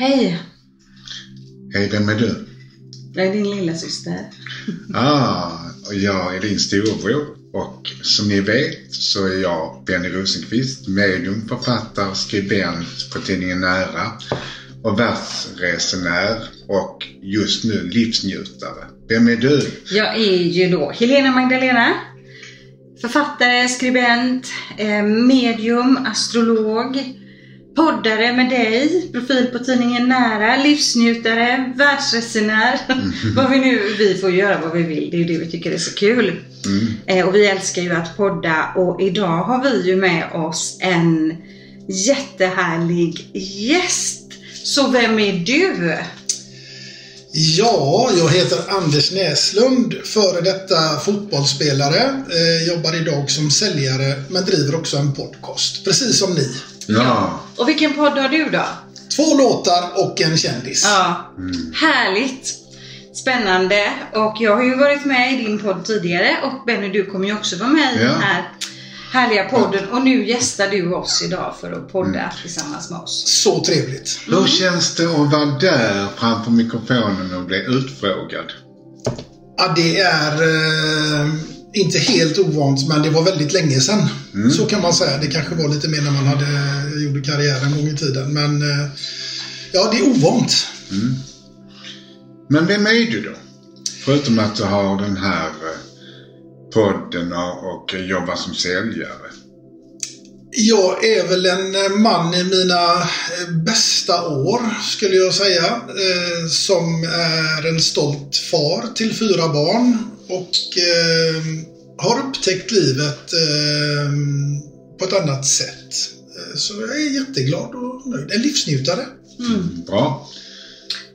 Hej! Hej, vem är du? Jag är din lilla syster. Ah, och jag är din storebror. Och som ni vet så är jag Benny Rosenqvist, medium, författare, skribent på tidningen Nära och världsresenär och just nu livsnjutare. Vem är du? Jag är ju då Helena Magdalena. Författare, skribent, eh, medium, astrolog, poddare med dig, profil på tidningen Nära, livsnjutare, världsresenär. vad vi nu, vi får göra vad vi vill, det är det vi tycker är så kul. Mm. Eh, och vi älskar ju att podda och idag har vi ju med oss en jättehärlig gäst. Så vem är du? Ja, jag heter Anders Näslund, före detta fotbollsspelare. Eh, jobbar idag som säljare, men driver också en podcast. Precis som ni. Ja. Och vilken podd har du då? Två låtar och en kändis. Ja, härligt! Spännande. Och jag har ju varit med i din podd tidigare och Benny du kommer ju också vara med i Ja. den här härliga podden. Och nu gästar du oss idag för att podda tillsammans med oss. Så trevligt. Hur känns det att vara där framför mikrofonen och bli utfrågad? Ja, det är eh, inte helt ovant, men det var väldigt länge sedan. Så kan man säga. Det kanske var lite mer när man hade, gjorde karriär en gång i tiden. Men eh, ja, det är ovant. Men vem är du då? Förutom att du har den här eh, podden och, jobbar som säljare. Jag är väl en eh, man i mina eh, bästa år, skulle jag säga. Eh, som är en stolt far till fyra barn och eh, har upptäckt livet eh, på ett annat sätt. Eh, så jag är jätteglad och nöjd. En livsnjutare. Bra.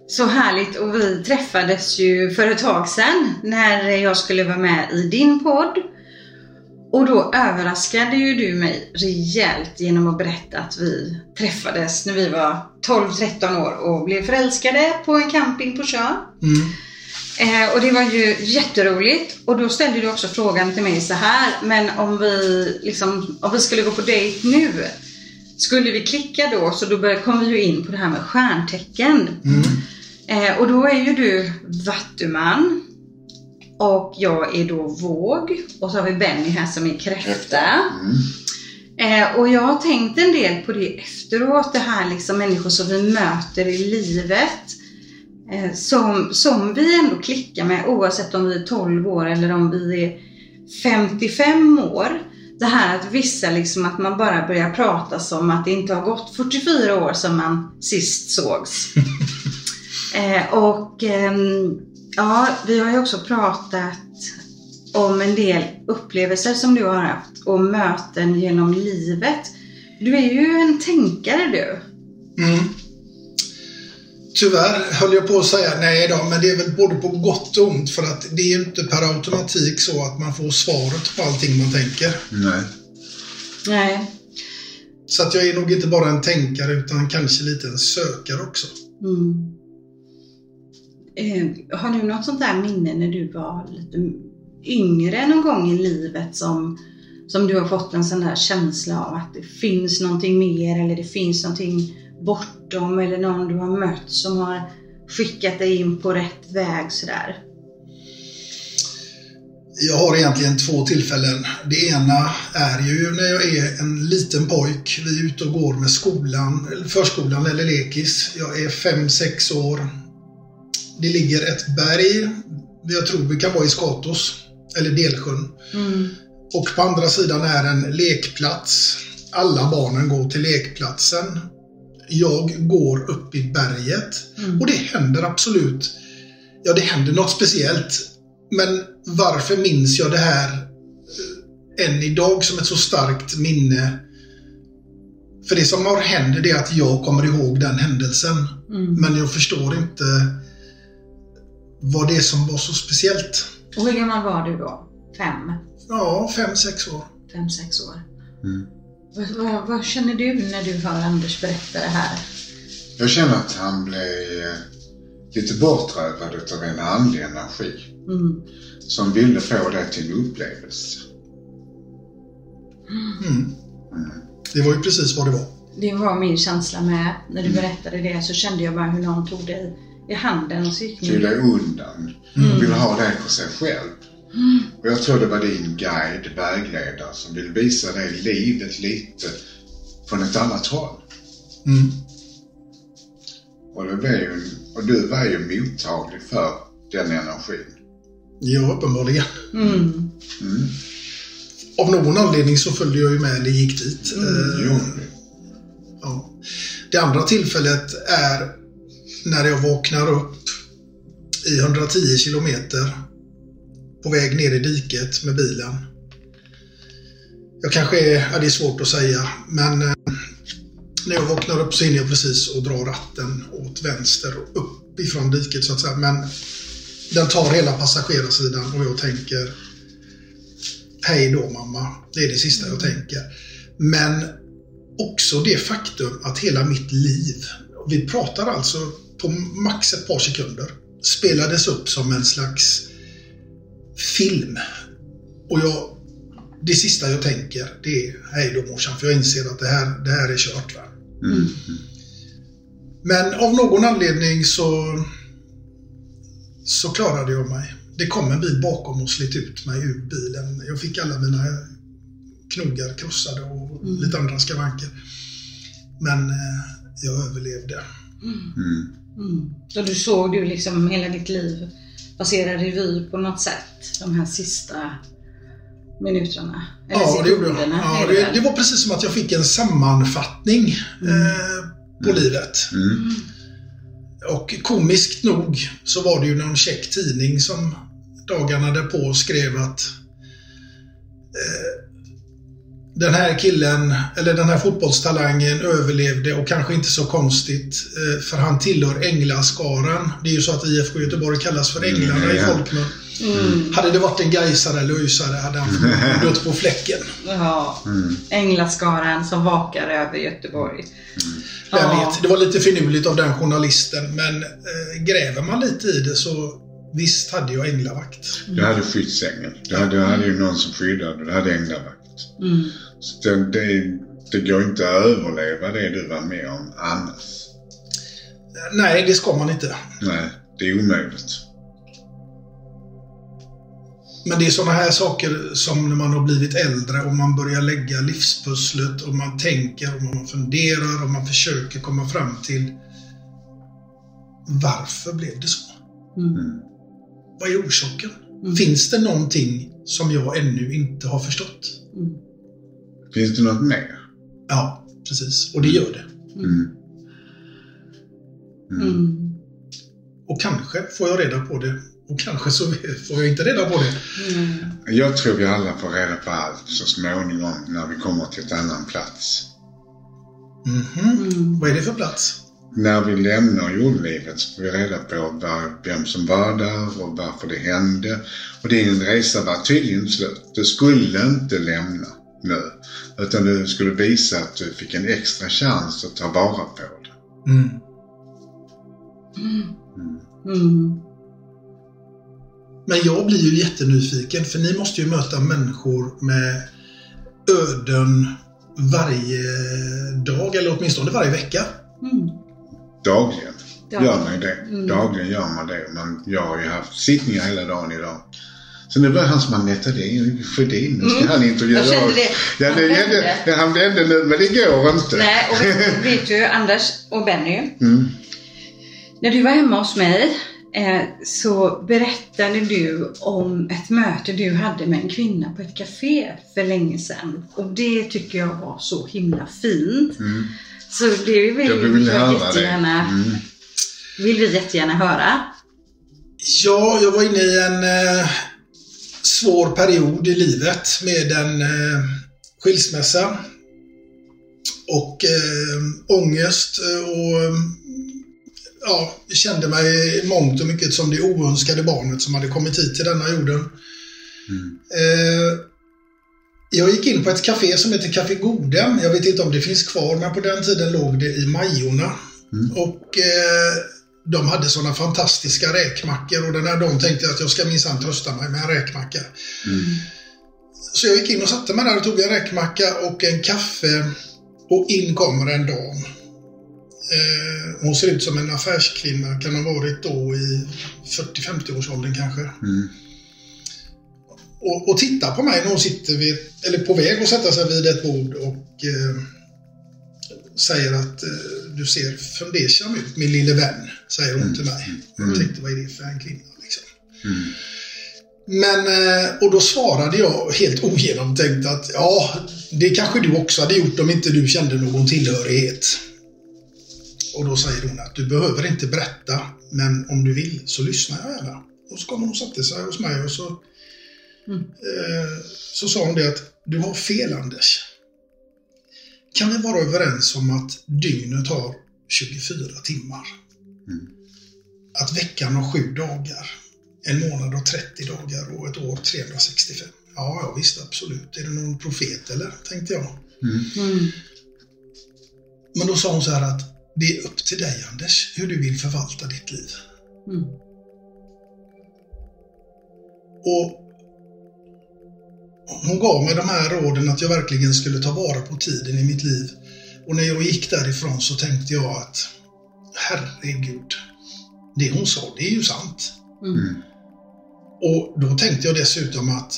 Så härligt och vi träffades ju för ett tag sedan när jag skulle vara med i din podd. Och då överraskade ju du mig rejält genom att berätta att vi träffades när vi var 12-13 år och blev förälskade på en camping på Tjörn. Mm. Eh, och det var ju jätteroligt. Och då ställde du också frågan till mig så här, men om vi, liksom, om vi skulle gå på dejt nu, skulle vi klicka då? Så då började, kom vi ju in på det här med stjärntecken. Eh, och då är ju du vattuman. Och jag är då våg. Och så har vi Benny här som är kräfta. Eh, och jag har tänkt en del på det efteråt, det här liksom människor som vi möter i livet. Eh, som, som vi ändå klickar med oavsett om vi är 12 år eller om vi är 55 år. Det här att vissa liksom att man bara börjar prata som att det inte har gått 44 år sedan man sist sågs. eh, och ehm, ja, vi har ju också pratat om en del upplevelser som du har haft och möten genom livet. Du är ju en tänkare du. Mm. Tyvärr höll jag på att säga nej då, men det är väl både på gott och ont för att det är ju inte per automatik så att man får svaret på allting man tänker. Nej. Nej. Så att jag är nog inte bara en tänkare utan kanske lite en sökare också. Mm. Eh, har du något sånt där minne när du var lite yngre någon gång i livet som, som du har fått en sån där känsla av att det finns någonting mer eller det finns någonting bortom eller någon du har mött som har skickat dig in på rätt väg sådär? Jag har egentligen två tillfällen. Det ena är ju när jag är en liten pojk. Vi är ute och går med skolan, förskolan eller lekis. Jag är fem sex år. Det ligger ett berg, jag tror vi kan vara i Skatos, eller Delsjön. Mm. Och på andra sidan är en lekplats. Alla barnen går till lekplatsen. Jag går upp i berget. Och det händer absolut, ja det händer något speciellt. Men varför minns jag det här eh, än idag som ett så starkt minne? För det som har hänt det är att jag kommer ihåg den händelsen. Mm. Men jag förstår inte vad det är som var så speciellt. Och hur gammal var du då? Fem? Ja, fem, sex år. Fem, sex år? Mm. Vad, vad, vad känner du när du hör Anders berätta det här? Jag känner att han blev eh, lite bortrövad utav en andlig energi. Mm. Som ville få det till en upplevelse. Mm. Det var ju precis vad det var. det var min känsla med. När Mm. du berättade det så kände jag bara hur någon tog dig i handen och så gick ni. dig undan. Och ville ha dig för sig själv. Och jag tror det var din guide, vägledare, som ville visa dig livet lite från ett annat håll. Mm. Och, det blev ju, och du var ju mottaglig för den energin. Ja, uppenbarligen. Mm. Mm. Av någon anledning så följde jag ju med eller gick dit. Eh, Jo. Ja. Det andra tillfället är när jag vaknar upp i 110 kilometer på väg ner i diket med bilen. Jag kanske är, ja det är svårt att säga, men eh, när jag vaknar upp så hinner jag precis och dra ratten åt vänster och upp ifrån diket så att säga. Men den tar hela passagerarsidan och jag tänker Hej då mamma. Det är det sista jag tänker. Men också det faktum att hela mitt liv, vi pratar alltså på max ett par sekunder, spelades upp som en slags film. Och jag, det sista jag tänker, det är hej då morsan, för jag inser att det här, det här är kört. Va? Mm. Men av någon anledning så, så klarade jag mig. Det kom en bil bakom och slet ut mig ur bilen. Jag fick alla mina knogar krossade och lite andra skavanker. Men eh, jag överlevde. Mm. Mm. Så du såg du liksom hela ditt liv passera revy på något sätt de här sista minuterna? Eller Ja, det gjorde jag. Ja, det det, var precis som att jag fick en sammanfattning eh, på livet. Mm. Och komiskt nog så var det ju någon check tidning som dagarna därpå skrev att eh, den här killen, eller den här fotbollstalangen överlevde och kanske inte så konstigt eh, för han tillhör änglaskaran. Det är ju så att IFK Göteborg kallas för änglarna Mm, i ja. folkmun. Mm. Hade det varit en Gaisare eller Öisare hade han dött på fläcken. Ja, Mm. änglaskaran som vakar över Göteborg. Vem Ja. vet, det var lite finurligt av den journalisten men eh, gräver man lite i det så visst hade jag änglavakt. Du hade skyddsängel. Du hade, du hade ju någon som skyddade. Du hade änglavakt. Mm. Så det, det, det går inte att överleva det du var med om annars. Nej, det ska man inte. Nej, det är omöjligt. Men det är sådana här saker som när man har blivit äldre och man börjar lägga livspusslet och man tänker och man funderar och man försöker komma fram till varför blev det så? Mm. Mm. Vad är orsaken? Mm. Finns det någonting som jag ännu inte har förstått? Mm. Finns det något mer? Ja, precis. Och det gör det. Mm. Mm. Mm. Och kanske får jag reda på det. Och kanske så får jag inte reda på det. Mm. Jag tror vi alla får reda på allt så småningom när vi kommer till en annan plats. Mhm. Mm. Vad är det för plats? När vi lämnar jordlivet så får vi reda på var, vem som var där och varför det hände. Och din resa var tydligen slut. Du skulle inte lämna nu. Utan du skulle visa att du fick en extra chans att ta vara på det. Mm. Mm. Men jag blir ju jättenyfiken för ni måste ju möta människor med öden varje dag eller åtminstone varje vecka. Mm. Dagligen Ja. gör man det. Mm. Dagligen gör man det. Man, jag har ju haft sittningar hela dagen idag. Så nu börjar han som Anette Sjödin, nu ska Mm. han intervjua Jag kände det. Ja, Han det vände. ja, han vände nu, men det går inte. Nej, och vet, vet du Anders och Benny? Mm. När du var hemma hos mig eh, så berättade du om ett möte du hade med en kvinna på ett café för länge sedan. Och det tycker jag var så himla fint. Mm. Så det vill, Jag vill höra det. jättegärna, Mm. vill vi jättegärna höra. Ja, jag var inne i en eh, svår period i livet med en eh, skilsmässa och eh, ångest eh, och ja, kände mig i mångt och mycket som det oönskade barnet som hade kommit hit till denna jorden. Mm. Eh, jag gick in på ett café som heter Café Godem. Jag vet inte om det finns kvar, men på den tiden låg det i Majorna. Mm. Och eh, de hade sådana fantastiska räkmackor och den här dagen tänkte jag att jag ska minsann trösta mig med en räkmacka. Mm. Så jag gick in och satte mig där och tog en räkmacka och en kaffe Och in kommer en dam. Eh, hon ser ut som en affärskvinna, kan ha varit då i 40-50 års åldern kanske. Mm. Och, och tittar på mig när hon sitter vid, eller på väg att sätta sig vid ett bord och eh, säger att eh, du ser fundersam ut, min lille vän, säger hon till mig. Mm. Jag tänkte, vad är det för en kvinna? Liksom. Mm. Men, eh, och då svarade jag helt ogenomtänkt att ja, det kanske du också hade gjort om inte du kände någon tillhörighet. Och då säger hon att du behöver inte berätta, men om du vill så lyssnar jag gärna. Och så kom hon och satte sig hos mig och så, Mm. eh, så sa hon det att du har fel Anders. Kan vi vara överens om att dygnet har 24 timmar? Mm. Att veckan har sju dagar. En månad har 30 dagar och ett år 365. Ja, ja visst absolut. Är det någon profet eller? Tänkte jag. Mm. Men då sa hon så här att det är upp till dig Anders, hur du vill förvalta ditt liv. Mm. Och hon gav mig de här råden att jag verkligen skulle ta vara på tiden i mitt liv. Och när jag gick därifrån så tänkte jag att herregud, det hon sa, det är ju sant. Mm. Och då tänkte jag dessutom att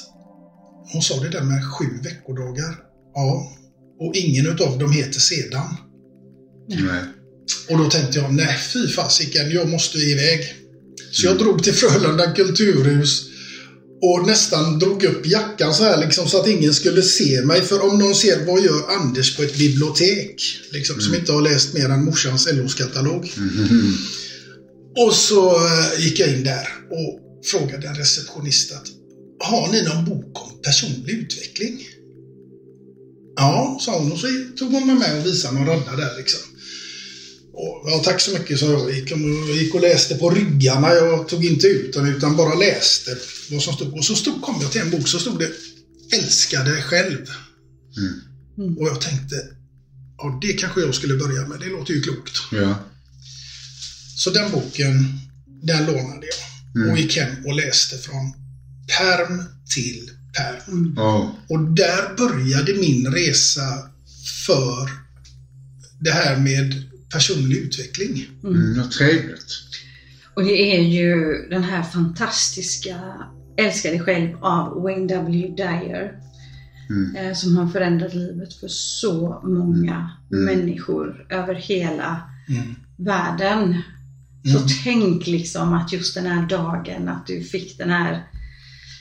hon sa det där med sju veckodagar. Ja, och ingen utav dem heter sedan. Nej. Och då tänkte jag, nej fy fasiken, jag måste iväg. Så jag drog till Frölunda kulturhus och nästan drog upp jackan så här liksom så att ingen skulle se mig. För om någon ser vad gör Anders på ett bibliotek? Liksom, Som inte har läst mer än morsans LOs-katalog. Mm. Och så eh, gick jag in där och frågade en receptionist att har ni någon bok om personlig utveckling? Ja, sa hon och så tog hon mig med och visade någon radda där liksom. Ja, tack så mycket, sa jag. Gick och, gick och läste på ryggarna. Jag tog inte ut den utan bara läste vad som stod. Och så stod, kom jag till en bok så stod det Älska dig själv. Mm. Och jag tänkte, ja det kanske jag skulle börja med. Det låter ju klokt. Ja. Så den boken, den lånade jag. Mm. Och gick hem och läste från perm till perm. Ja. Och där började min resa för det här med personlig utveckling. Mm, vad trevligt. Och det är ju den här fantastiska Älska dig själv av Wayne W. Dyer. Mm. eh, Som har förändrat livet för så många Mm. människor över hela Mm. världen. Så Mm. tänk liksom att just den här dagen att du fick den här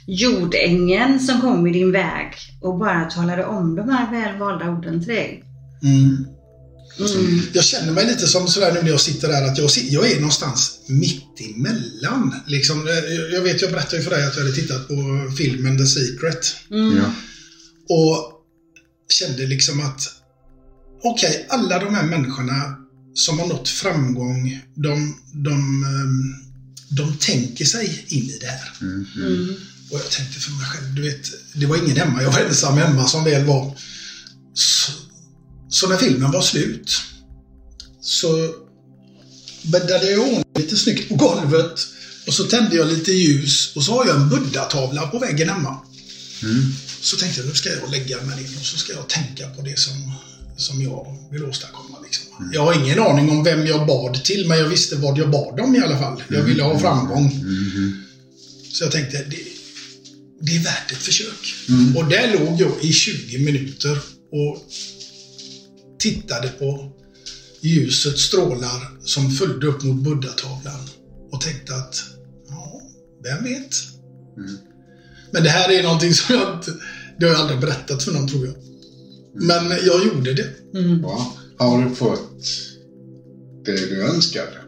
jordängen som kom i din väg och bara talade om de här välvalda orden till dig. Mm. Mm. Jag känner mig lite som sådär nu när jag sitter där att jag, jag är någonstans mitt emellan. Liksom, jag- jag vet, jag berättade ju för dig att jag hade tittat på filmen The Secret. Mm. Ja. Och kände liksom att okej, alla de här människorna som har nått framgång, de, de, ehm, de tänker sig in i det här. Mm. Mm. Och jag tänkte för mig själv, du vet, det var ingen hemma. Jag var ensam hemma som väl var. Så, så när filmen var slut så bäddade jag ordning lite snyggt på golvet och så tände jag lite ljus och så har jag en buddha-tavla på väggen hemma. Mm. Så tänkte jag, nu ska jag lägga mig ner och så ska jag tänka på det som, som jag vill åstadkomma. Liksom. Jag har ingen aning om vem jag bad till, men jag visste vad jag bad om i alla fall. Jag ville ha framgång. Mm. Så jag tänkte, det, det är värt ett försök. Mm. Och där låg jag i 20 minuter och tittade på ljusets strålar som följde upp mot buddha-tavlan och tänkte att, ja, vem vet? Mm. Men det här är någonting som jag inte, det har jag aldrig berättat för någon tror jag. Men jag gjorde det. Mm. Bra. Har du fått det du önskade?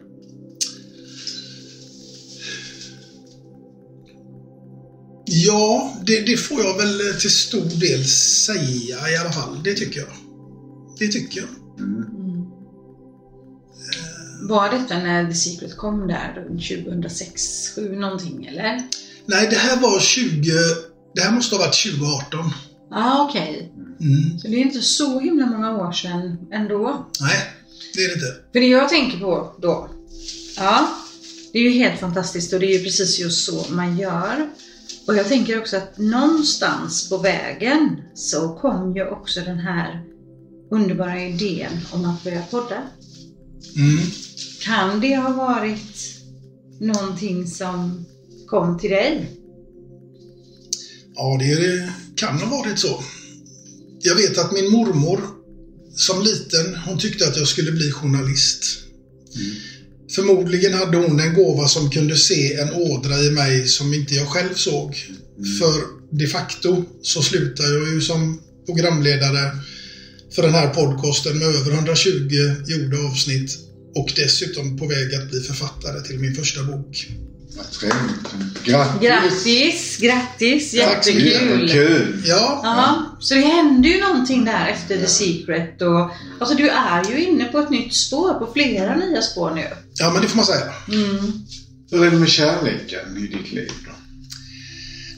Ja, det, det får jag väl till stor del säga i alla fall. Det tycker jag. Det tycker jag. Mm. Var detta när The Secret kom där runt 2006, 7 någonting eller? Nej, det här var 20... Det här måste ha varit 2018. Ja, ah, okej. Mm. Så det är inte så himla många år sedan ändå. Nej, det är det inte. För det jag tänker på då, ja, det är ju helt fantastiskt och det är ju precis just så man gör. Och jag tänker också att någonstans på vägen så kom ju också den här underbara idén om att börja podda. Mm. Kan det ha varit någonting som kom till dig? Ja, det kan ha varit så. Jag vet att min mormor som liten, hon tyckte att jag skulle bli journalist. Förmodligen hade hon en gåva som kunde se en ådra i mig som inte jag själv såg. För de facto så slutar jag ju som programledare för den här podcasten med över 120 gjorda avsnitt och dessutom på väg att bli författare till min första bok. Vad trevligt. Grattis! Grattis! Grattis! Jättekul! Kul! Ja, Ja, så det hände ju någonting där efter The Secret och alltså du är ju inne på ett nytt spår, på flera nya spår nu. ja men det får man säga. Mm. Hur är det med kärleken i ditt liv då?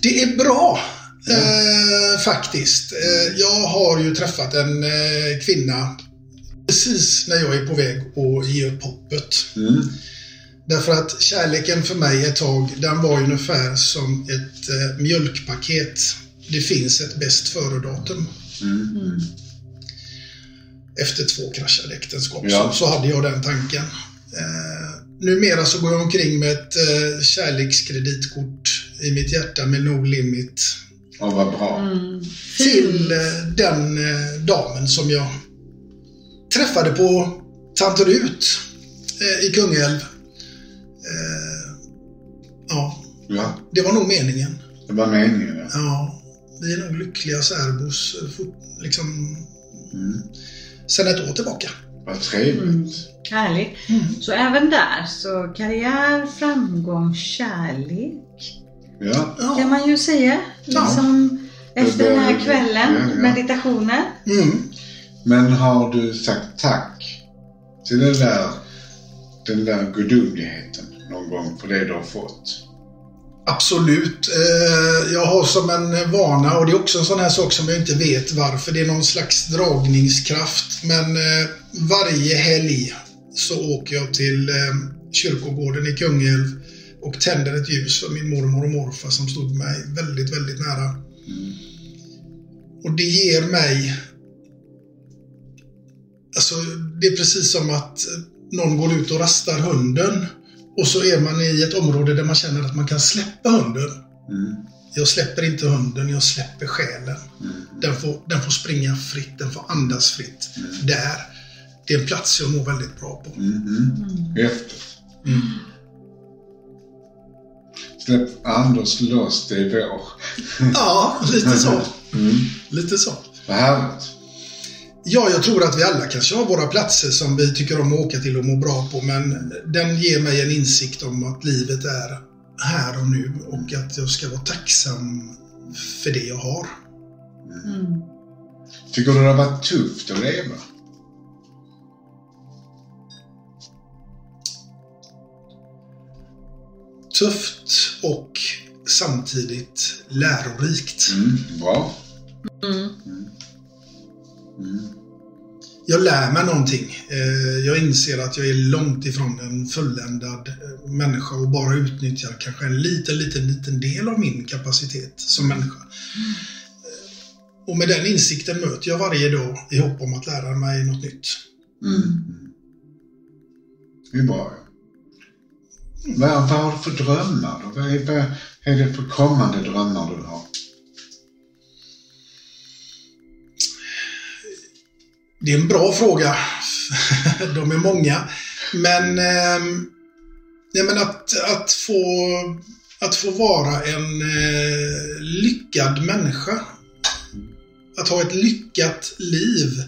Det är bra. Eh, faktiskt. Eh, jag har ju träffat en eh, kvinna precis när jag är på väg att ge upp hoppet. Mm. Därför att kärleken för mig ett tag, den var ungefär som ett eh, mjölkpaket. Det finns ett bäst före-datum. Mm. Efter två kraschade äktenskap Ja. så, så hade jag den tanken. Eh, numera så går jag omkring med ett eh, kärlekskreditkort i mitt hjärta med no limit Och vad bra. Mm. till eh, den eh, damen som jag träffade på Tant Rut eh, i Kungälv. Ja, Ja, det var nog meningen. det var meningen. Ja. Ja, vi är nog lyckliga särbos liksom, Mm. sen ett år tillbaka. Vad trevligt. Mm. Härligt. Så även där, så karriär, framgång, kärlek Ja. kan Ja. man ju säga. Ja. Liksom efter den här kvällen, ja, ja. meditationen. Mm. Men har du sagt tack till den där, den där gudomligheten någon gång för det du har fått? Absolut. Eh, Jag har som en vana, och det är också en sån här sak som jag inte vet varför. Det är någon slags dragningskraft. Men eh, varje helg så åker jag till eh, kyrkogården i Kungälv och tänder ett ljus för min mormor och morfar som stod mig väldigt, väldigt nära. Och det ger mig... Alltså, det är precis som att någon går ut och rastar hunden och så är man i ett område där man känner att man kan släppa hunden. Mm. Jag släpper inte hunden, jag släpper själen. Den, får, den får springa fritt, den får andas fritt. Där. Det är en plats jag mår väldigt bra på. Mhm. Häftigt. Släpp Anders loss, det är vår. Ja, lite så. Mm. Lite så. Vad härligt. Ja, jag tror att vi alla kanske har våra platser som vi tycker om att åka till och må bra på, men den ger mig en insikt om att livet är här och nu och att jag ska vara tacksam för det jag har. Mm. Tycker du det har varit tufft att leva? Tufft och samtidigt lärorikt. Mm. Bra. Mm. Mm. Jag lär mig någonting. Eh, Jag inser att jag är långt ifrån en fulländad eh, människa och bara utnyttjar kanske en liten, liten, liten del av min kapacitet som människa. Eh, Och med den insikten möter jag varje dag i hopp om att lära mig något nytt. Mm. Det är bra. Vad, vad har du för drömmar då? Vad är, vad är det för kommande drömmar du har? Det är en bra fråga. De är många. Men, eh, men att, att, få, att få vara en eh, lyckad människa. Att ha ett lyckat liv.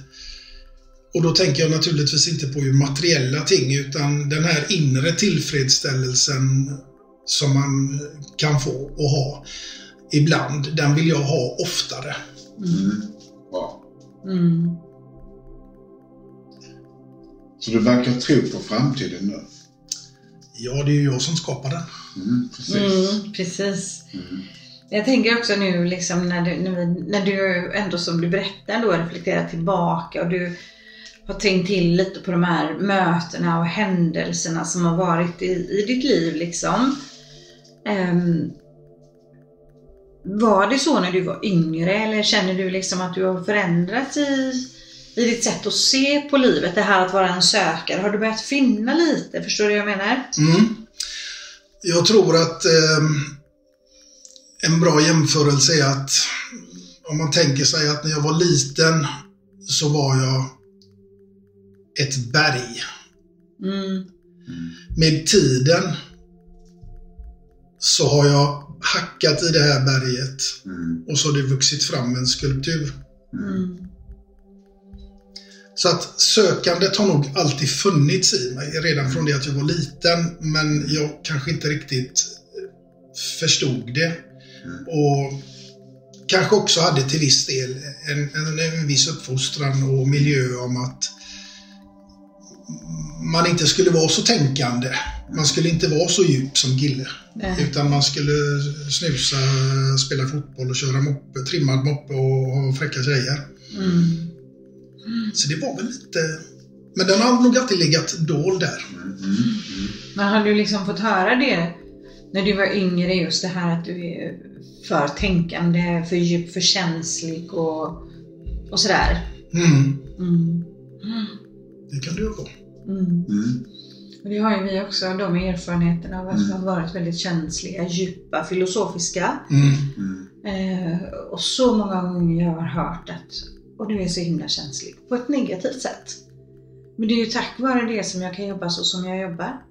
Och då tänker jag naturligtvis inte på ju materiella ting utan den här inre tillfredsställelsen som man kan få och ha ibland, den vill jag ha oftare. Mm. Bra. Mm. Så du verkar tro på framtiden nu? Ja, det är ju jag som skapar den. Mm, precis. Mm, precis. Mm. Jag tänker också nu liksom när du, när, vi, när du ändå som du berättar då reflekterar tillbaka och du har tänkt till lite på de här mötena och händelserna som har varit i, i ditt liv liksom. Um, var det så när du var yngre eller känner du liksom att du har förändrats i, i ditt sätt att se på livet, det här att vara en sökare? Har du börjat finna lite? Förstår du vad jag menar? Mm. Jag tror att eh, en bra jämförelse är att om man tänker sig att när jag var liten så var jag ett berg. Mm. Med tiden så har jag hackat i det här berget Mm. och så har det vuxit fram en skulptur. Mm. Så att sökandet har nog alltid funnits i mig redan från det att jag var liten men jag kanske inte riktigt förstod det. Och kanske också hade till viss del en, en, en viss uppfostran och miljö om att man inte skulle vara så tänkande. Man skulle inte vara så djup som Gille. Nej. Utan man skulle snusa, spela fotboll och köra moppe, trimmad moppe och ha fräcka tjejer. Mm. Så det var väl lite... Men den har nog alltid legat dold där. Men har du liksom fått höra det när du var yngre, just det här att du är för tänkande, för djup, för känslig och, och sådär? Mm, Mm. det kan det ju vara. Mm. Mm. Och det har ju vi också, de erfarenheterna av att vi har varit väldigt känsliga, djupa, filosofiska. Mm. Mm. Eh, och så många gånger jag har hört att och du är så himla känslig på ett negativt sätt. Men det är ju tack vare det som jag kan jobba så som jag jobbar.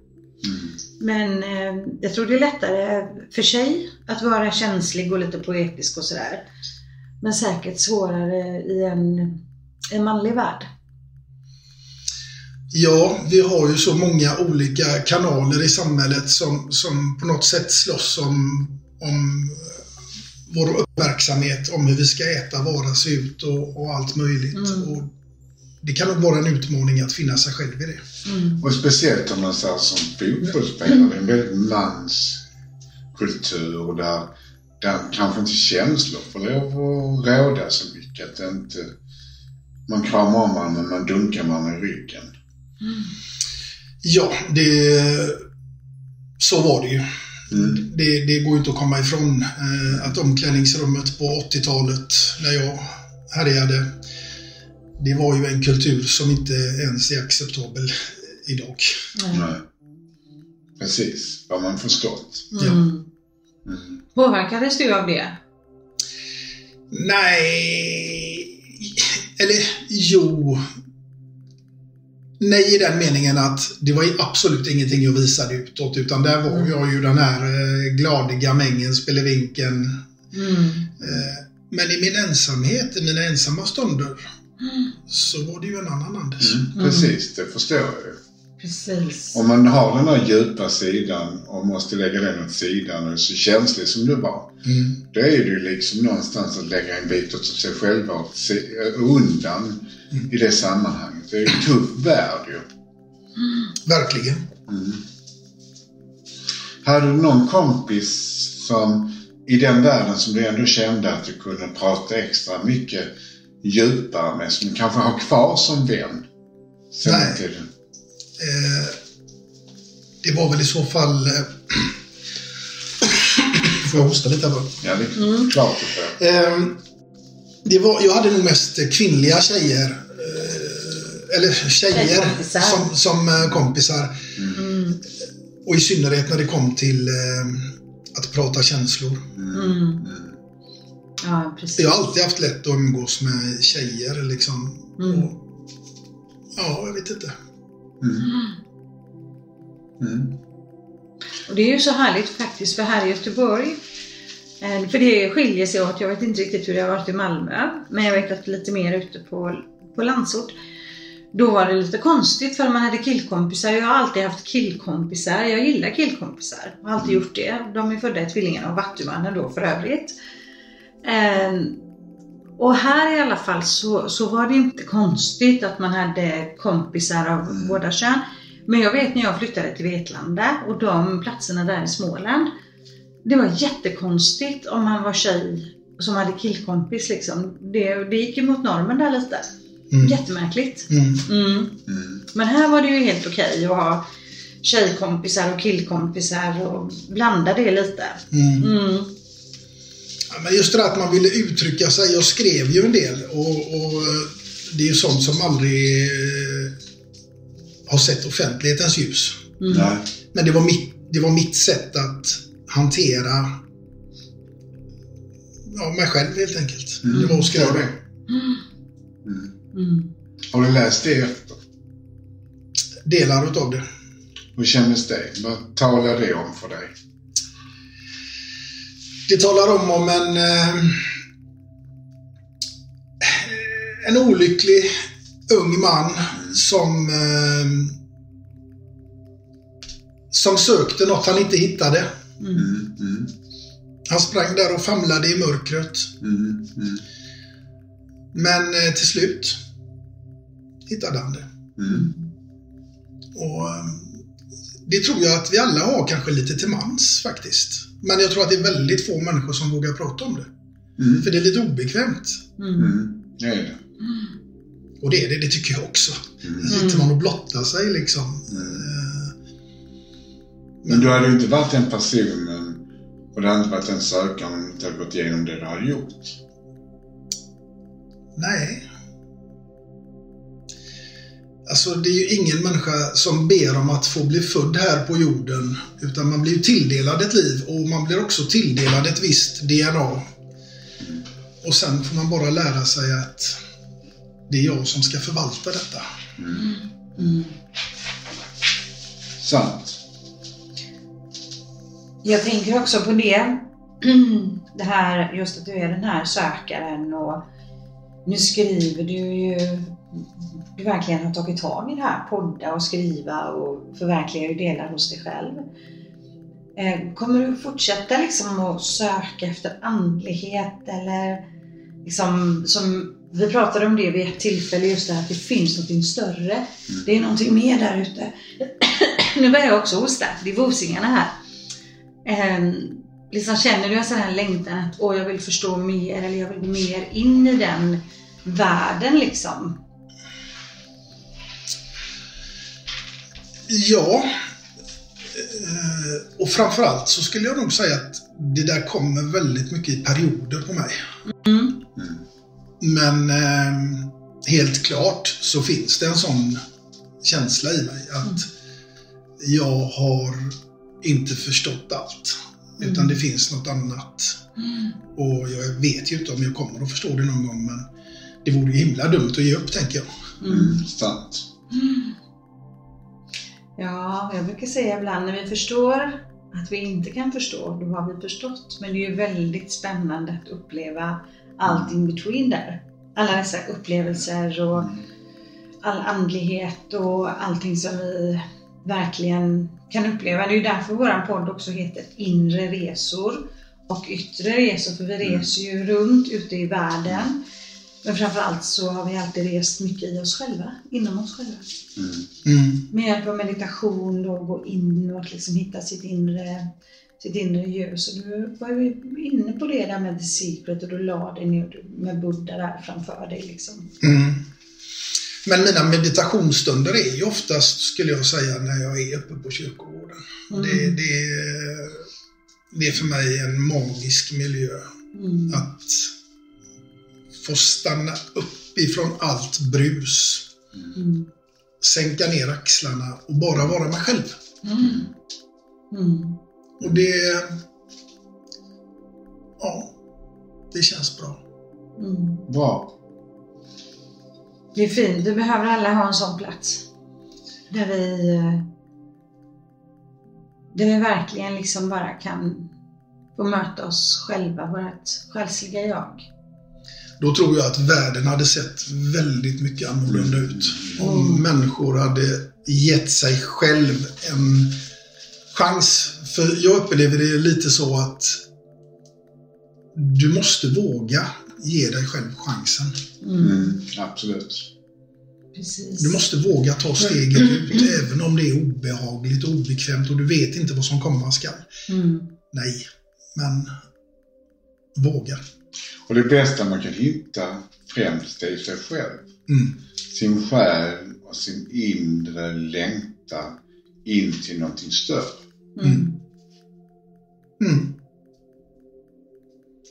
Mm. Men eh, jag tror det är lättare för sig att vara känslig och lite poetisk och sådär. Men säkert svårare i en, en manlig värld. Ja, vi har ju så många olika kanaler i samhället som, som på något sätt slåss om, om vår uppmärksamhet, om hur vi ska äta, vara, se ut och, och allt möjligt. Mm. Och det kan nog vara en utmaning att finna sig själv i det. Mm. Och speciellt om man säger som fotbollsspelare, det är en väldigt manskultur där, där kanske inte känslor får lov att råda så mycket. Att inte, man kramar om varandra men man dunkar varandra i ryggen. Ja, det, så var det ju. Mm. Det, det går ju inte att komma ifrån eh, att omklädningsrummet på 80-talet, när jag härjade, det var ju en kultur som inte ens är acceptabel idag. Nej. Nej. Precis, vad man förstått. Ja. Mm. Mm. Påverkades du av det? Nej, eller jo. Nej i den meningen att det var ju absolut ingenting jag visade utåt utan där var jag ju den här eh, gladiga mängen, spelevinken. Mm. Eh, men i min ensamhet, i mina ensamma stunder, så var det ju en annan Anders. Mm. Precis, det förstår jag ju. Precis. Om man har den här djupa sidan och måste lägga den åt sidan och är så känslig som du var. Mm. Då är det ju liksom någonstans att lägga en bit åt sig själva och se, äh, undan i det sammanhanget. Det är en tuff värld ju. Verkligen. Mm. Hade du någon kompis som i den världen som du ändå kände att du kunde prata extra mycket djupare med, som du kanske har kvar som vän? Sen Nej. Eh, det var väl i så fall... Eh, får jag hosta lite här bara? Ja, det är klart du får. Det var, jag hade nog mest kvinnliga tjejer. Eh, eller tjejer som, som eh, kompisar. Mm. Och i synnerhet när det kom till eh, att prata känslor. Mm. Ja, precis. Jag har alltid haft lätt att umgås med tjejer liksom. Mm. Och, ja, jag vet inte. Mm. Och det är ju så härligt faktiskt för här i Göteborg, för det skiljer sig åt, jag vet inte riktigt hur det har varit i Malmö, men jag vet att lite mer ute på, på landsort. Då var det lite konstigt för man hade killkompisar. Jag har alltid haft killkompisar. Jag gillar killkompisar. Jag har alltid gjort det. De är födda i tvillingarna och Vattumannen då för övrigt. Eh, och här i alla fall så, så var det inte konstigt att man hade kompisar av båda kön. Men jag vet när jag flyttade till Vetlanda och de platserna där i Småland. Det var jättekonstigt om man var tjej som hade killkompis liksom. Det, det gick emot normen där lite. Mm. Jättemärkligt. Mm. Mm. Mm. Men här var det ju helt okej att ha tjejkompisar och killkompisar och blanda det lite. Mm. Mm. Ja, men just det där att man ville uttrycka sig. Jag skrev ju en del och, och eh, det är ju sånt som aldrig eh, har sett offentlighetens ljus. Men det var mitt, det var mitt sätt att hantera ja, mig själv helt enkelt. Var att skriva det. Mm. Har du läst det efter? Delar utav det. Hur kändes det? Vad talar det om för dig? Det talar om om en eh, en olycklig ung man som eh, som sökte något han inte hittade. Mm, mm, Han sprang där och famlade i mörkret. mm, mm, Men eh, till slut hittade han det. mm. Och eh, det tror jag att vi alla har kanske lite till mans faktiskt. Men jag tror att det är väldigt få människor som vågar prata om det. Mm. För det är lite obekvämt. Mm. Mm. Är det. Och det är det, det tycker jag också. Mm. Sitter man och blottar sig liksom. Eh, Men du hade ju inte varit den personen och det hade inte varit den sökaren om du inte hade gått igenom det du har gjort. Nej. Alltså det är ju ingen människa som ber om att få bli född här på jorden. Utan man blir ju tilldelad ett liv och man blir också tilldelad ett visst DNA. Och sen får man bara lära sig att det är jag som ska förvalta detta. Mm. Sant. Jag tänker också på det. Det här, just att du är den här sökaren och nu skriver du ju, du verkligen har tagit tag i det här, podda och skriva och förverkliga ju delar hos dig själv. Eh, Kommer du fortsätta liksom att söka efter andlighet eller liksom som vi pratade om det vid ett tillfälle just det här att det finns någonting större. Det är någonting mer där ute. nu börjar jag också hosta, det är vosingarna här. Eh, liksom känner du en sån här längtan att åh, jag vill förstå mer eller jag vill mer in i den världen liksom? Ja. Eh, Och framförallt så skulle jag nog säga att det där kommer väldigt mycket i perioder på mig. Mm. Men eh, helt klart så finns det en sån känsla i mig att jag har inte förstått allt. Utan det finns något annat. Och jag vet ju inte om jag kommer att förstå det någon gång men det vore ju himla dumt att ge upp tänker jag. Mm. Sant. Ja, jag brukar säga ibland när vi förstår att vi inte kan förstå, då har vi förstått. Men det är ju väldigt spännande att uppleva allt in between där. Alla dessa upplevelser och all andlighet och allting som vi verkligen kan uppleva. Det är ju därför vår podd också heter Inre resor och Yttre resor, för vi reser ju runt ute i världen. Men framförallt så har vi alltid rest mycket i oss själva, inom oss själva. Mm. Mm. Med hjälp av meditation då gå in och liksom hitta sitt inre, sitt inre ljus. Och du var ju inne på det där med The Secret och du la dig ner med Buddha där framför dig liksom. Mm. Men mina meditationsstunder är ju oftast, skulle jag säga, när jag är uppe på kyrkogården. Mm. Det, det, det är för mig en magisk miljö. Mm. Att få stanna upp ifrån allt brus, Mm. sänka ner axlarna och bara vara mig själv. Mm. Mm. Och det... Ja, det känns bra. Mm. Bra. Det är fint, du behöver alla ha en sån plats. Där vi, eh, där vi verkligen liksom bara kan få möta oss själva, vårt själsliga jag. Då tror jag att världen hade sett väldigt mycket annorlunda ut. Om Mm. människor hade gett sig själv en chans. För jag upplever det lite så att du måste våga ge dig själv chansen. Mm. Mm. Absolut. Precis. Du måste våga ta steget ut, även om det är obehagligt och obekvämt och du vet inte vad som komma skall. Mm. Nej, men våga. Och det bästa man kan hitta främst är sig själv. Mm. Sin själ och sin inre längtan in till någonting större. Mm. Mm.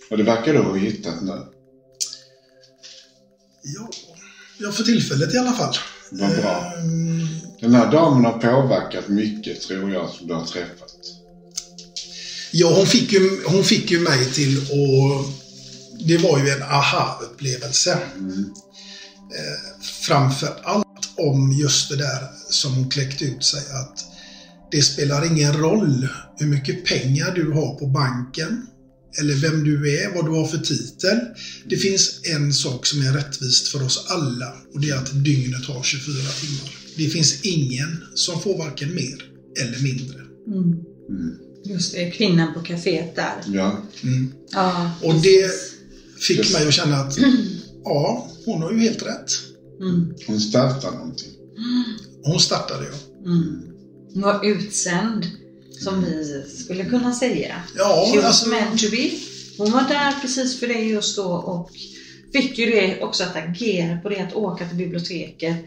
Och det verkar du ha hittat nu. Ja, Ja, för tillfället i alla fall. Vad bra. Ehm, Den här damen har påverkat mycket, tror jag, som du har träffat. Ja, hon fick, ju, hon fick ju mig till att... Det var ju en aha-upplevelse. Eh, framför allt om just det där som hon kläckte ut sig att det spelar ingen roll hur mycket pengar du har på banken eller vem du är, vad du har för titel. Det finns en sak som är rättvist för oss alla och det är att dygnet har 24 timmar. Det finns ingen som får varken mer eller mindre. Mm. Mm. Just det, kvinnan på kaféet där. Ja. Mm. Ja, Och det fick Just- mig att känna att ja, hon har ju helt rätt. Mm. Hon startar någonting. Hon startade ja. Mm. Hon var utsänd, som vi skulle kunna säga. Ja, She was alltså, meant to be. Hon var där precis för dig just då och fick ju det också att agera på det, att åka till biblioteket,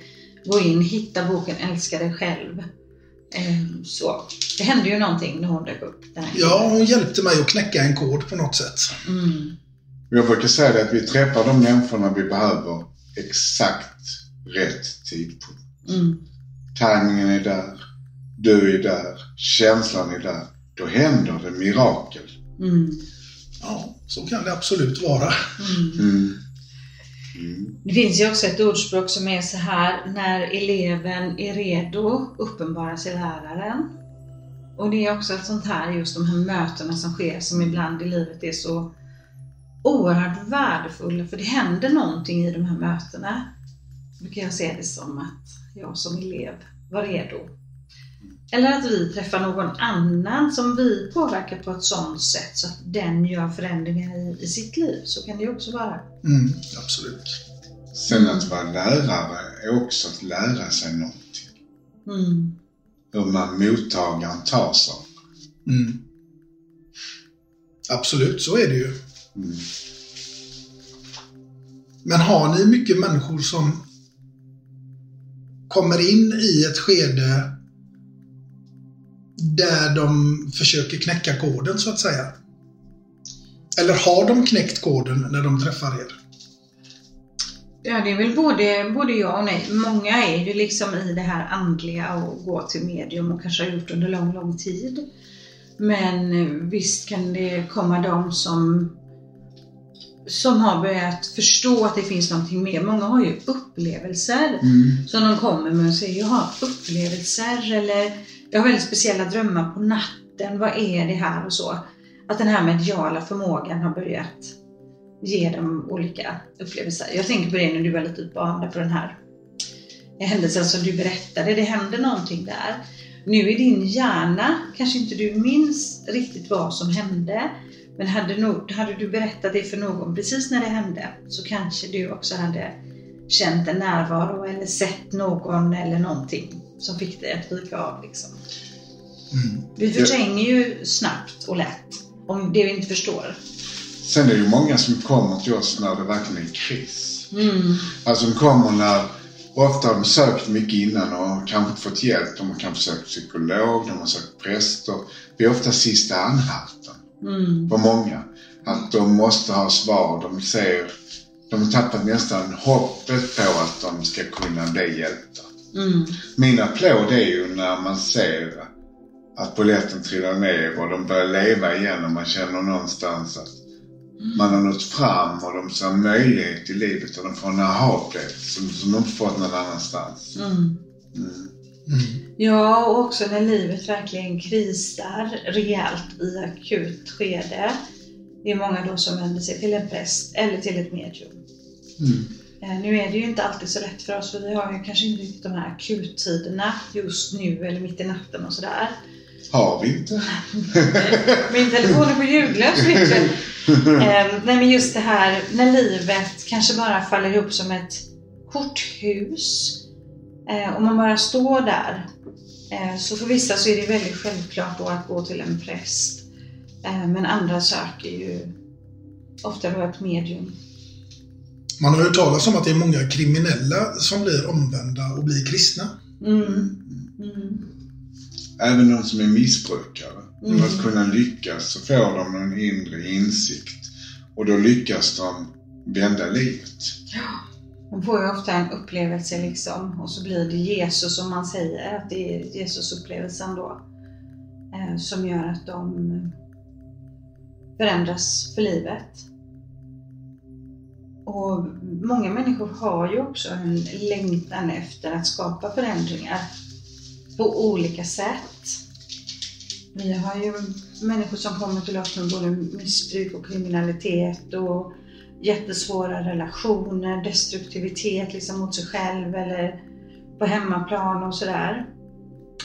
gå in, hitta boken Älska dig själv. Ehm, Så. Det hände ju någonting när hon dök upp. Ja, hon hjälpte mig att knäcka en kod på något sätt. Mm. Jag brukar säga det att vi träffar de människorna vi behöver exakt rätt tidpunkt. Mm. Timingen är där, du är där, känslan är där. Då händer det mirakel. Mm. Ja, så kan det absolut vara. Mm. Mm. Det finns ju också ett ordspråk som är så här, när eleven är redo uppenbarar sig läraren. Och det är också ett sånt här, just de här mötena som sker som ibland i livet är så oerhört värdefulla för det händer någonting i de här mötena. Då kan jag se det som att jag som elev var redo. Eller att vi träffar någon annan som vi påverkar på ett sådant sätt så att den gör förändringar i, i sitt liv. Så kan det ju också vara. Mm, absolut. Sen att vara lärare är också att lära sig någonting. Mm. Hur man mottagaren tar saker. Mm. Absolut, så är det ju. Mm. Men har ni mycket människor som kommer in i ett skede där de försöker knäcka koden så att säga? Eller har de knäckt koden när de träffar er? Ja, det är väl både, både ja och nej. Många är ju liksom i det här andliga och gå till medium och kanske har gjort under lång, lång tid. Men eh, visst kan det komma de som, som har börjat förstå att det finns någonting mer. Många har ju upplevelser Mm. som de kommer med och säger jag har upplevelser eller jag har väldigt speciella drömmar på natten. Vad är det här och så. Att den här mediala förmågan har börjat ge dem olika upplevelser. Jag tänker på det när du var lite barn där på den här händelsen som du berättade. Det hände någonting där. Nu i din hjärna kanske inte du minns riktigt vad som hände. Men hade, nog, hade du berättat det för någon precis när det hände så kanske du också hade känt en närvaro eller sett någon eller någonting som fick dig att vika av. Liksom. Mm. Vi förtränger ju snabbt och lätt om det vi inte förstår. Sen är det ju många som kommer till oss när det verkligen är kris. Mm. Alltså de kommer när, ofta har de sökt mycket innan och kanske inte fått hjälp. De har kanske sökt psykolog, de har sökt präster. Vi är ofta sista anhalten Mm. för många. Att de måste ha svar. De ser, de har tappat nästan hoppet på att de ska kunna bli hjälpta. Mm. Min applåd är ju när man ser att polletten trillar ner och de börjar leva igen och man känner någonstans att man har nått fram och de ser en möjlighet i livet och de får en aha-upplevelse som, som de inte fått någon annanstans. Mm. Mm. Mm. Ja, och också när livet verkligen krisar rejält i akut skede. Det är många då som vänder sig till en präst eller till ett medium. Eh, Nu är det ju inte alltid så lätt för oss för vi har ju kanske inte riktigt de här akuttiderna just nu eller mitt i natten och sådär. Har vi inte? Min telefon är på ljudlös vet du. Nej men just det här när livet kanske bara faller ihop som ett korthus eh, och man bara står där. Eh, så för vissa så är det väldigt självklart då att gå till en präst. Men andra söker ju ofta då ett medium. Man har ju hört talas om att det är många kriminella som blir omvända och blir kristna. Mm. Mm. Även de som är missbrukare. Mm. För att kunna lyckas så får de en inre insikt. Och då lyckas de vända livet. Man får ju ofta en upplevelse liksom och så blir det Jesus som man säger, att det är Jesusupplevelsen då. Eh, som gör att de förändras för livet. Och många människor har ju också en längtan efter att skapa förändringar på olika sätt. Vi har ju människor som kommer till oss med både missbruk och kriminalitet och jättesvåra relationer, destruktivitet liksom mot sig själv eller på hemmaplan och sådär.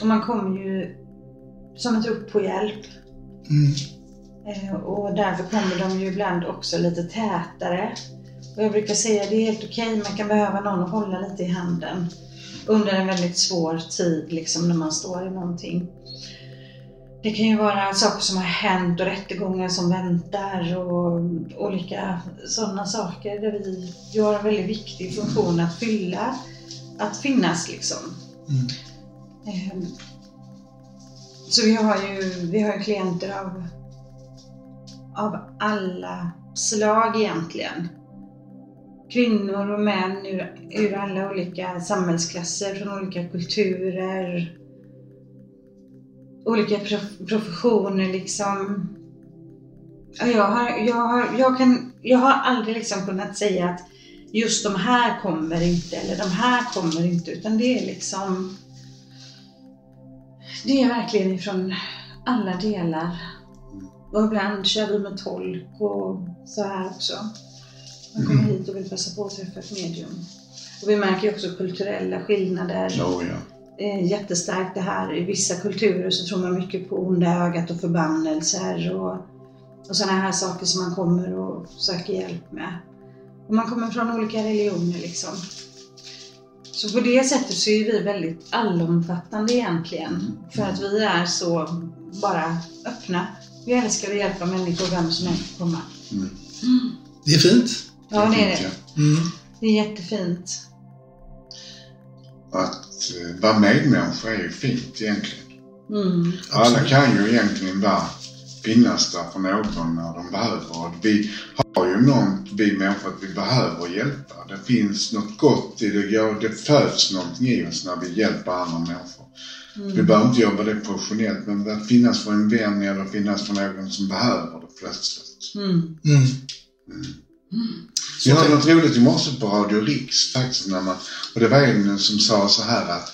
Och man kommer ju som ett rop på hjälp. Mm. Eh, Och därför kommer de ju ibland också lite tätare. Och jag brukar säga att det är helt okej, man kan behöva någon att hålla lite i handen under en väldigt svår tid liksom när man står i någonting. Det kan ju vara saker som har hänt och rättegångar som väntar och olika sådana saker där vi har en väldigt viktig funktion att fylla, att finnas liksom. Mm. Ehm, Så vi har ju vi har klienter av, av alla slag egentligen. Kvinnor och män ur, ur alla olika samhällsklasser, från olika kulturer, olika prof- professioner liksom. Jag har, jag, har, jag, kan, jag har aldrig liksom kunnat säga att just de här kommer inte eller de här kommer inte utan det är liksom det är verkligen ifrån alla delar. Och ibland kör vi med tolk och så här också. Man kommer hit och vill passa på att träffa ett medium. Och vi märker ju också kulturella skillnader. Ja, ja. Eh, jättestarkt det här. I vissa kulturer så tror man mycket på onda ögat och förbannelser och, och sådana här saker som man kommer och söker hjälp med. Och man kommer från olika religioner liksom. Så på det sättet så är vi väldigt allomfattande egentligen. För att vi är så bara öppna. Vi älskar att hjälpa människor, vem som helst får komma. Mm. Det är fint. Ja, det är det. Mm. Det är jättefint. Att eh, vara medmänniska är ju fint egentligen. Mm. Alla Absolut. kan ju egentligen bara finnas där för någon när de behöver. Och vi har ju något, vi människor, att vi behöver hjälpa. Det finns något gott i det. Det föds någonting i oss när vi hjälper andra människor. Vi behöver inte jobba det professionellt, men att finnas för en vän eller finnas för någon som behöver det plötsligt. Mm. Mm. Vi hörde något roligt i morse på Radio Riks faktiskt. När man, och det var en som sa så här att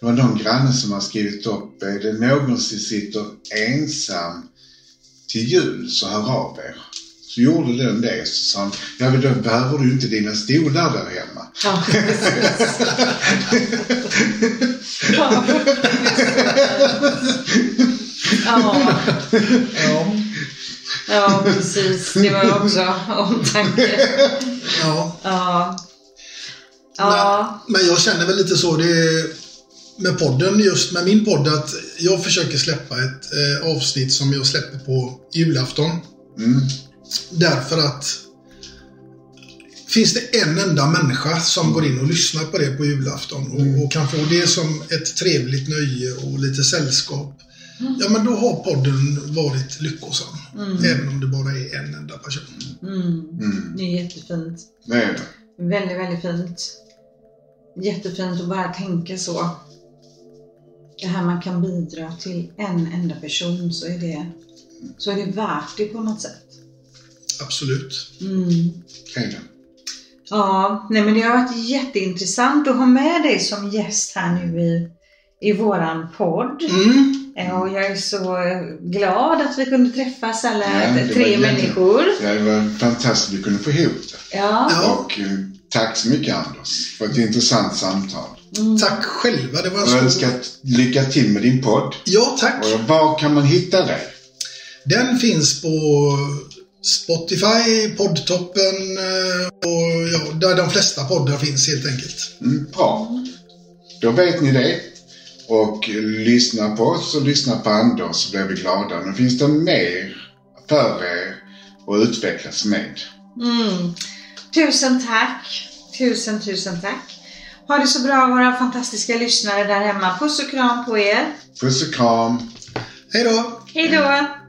det var någon granne som har skrivit upp, är det någon som sitter ensam till jul så hör av er. Så gjorde den det, så sa han, ja men då behöver du inte dina stolar där hemma. Ja, precis. Ja, ja, Ja. Ja, precis. Det var också omtanke. ja. Ja. Ja. Men jag känner väl lite så det med podden, just med min podd, att jag försöker släppa ett eh, avsnitt som jag släpper på julafton. Mm. Därför att Finns det en enda människa som går in och lyssnar på det på julafton och, och kan få det som ett trevligt nöje och lite sällskap. Ja, men då har podden varit lyckosam. Även om det bara är en enda person. Mm. Mm. Det är jättefint. Det är det. Väldigt, väldigt fint. Jättefint att bara tänka så. Det här man kan bidra till en enda person så är det, så är det värt det på något sätt. Absolut. Mm. Ja, nej men det har varit jätteintressant att ha med dig som gäst här nu i, i våran podd. Mm. Eh, Och jag är så glad att vi kunde träffas alla Ja, tre människor. Ja, det var fantastiskt att vi kunde få ihop det. Ja. Och eh, tack så mycket Anders för ett intressant samtal. Mm. Tack själva. Det var jag önskar lycka till med din podd. Ja, tack. Och var kan man hitta dig? Den finns på Spotify, Poddtoppen eh, och ja, där de flesta poddar finns helt enkelt. Mm, bra. Då vet ni det. Och lyssna på oss och lyssna på Anders så blir vi glada. Nu finns det mer för er att utvecklas med. Mm. Tusen tack. Tusen, tusen tack. Ha det så bra våra fantastiska lyssnare där hemma. Puss och kram på er. Puss och kram! Hej då! Hej då!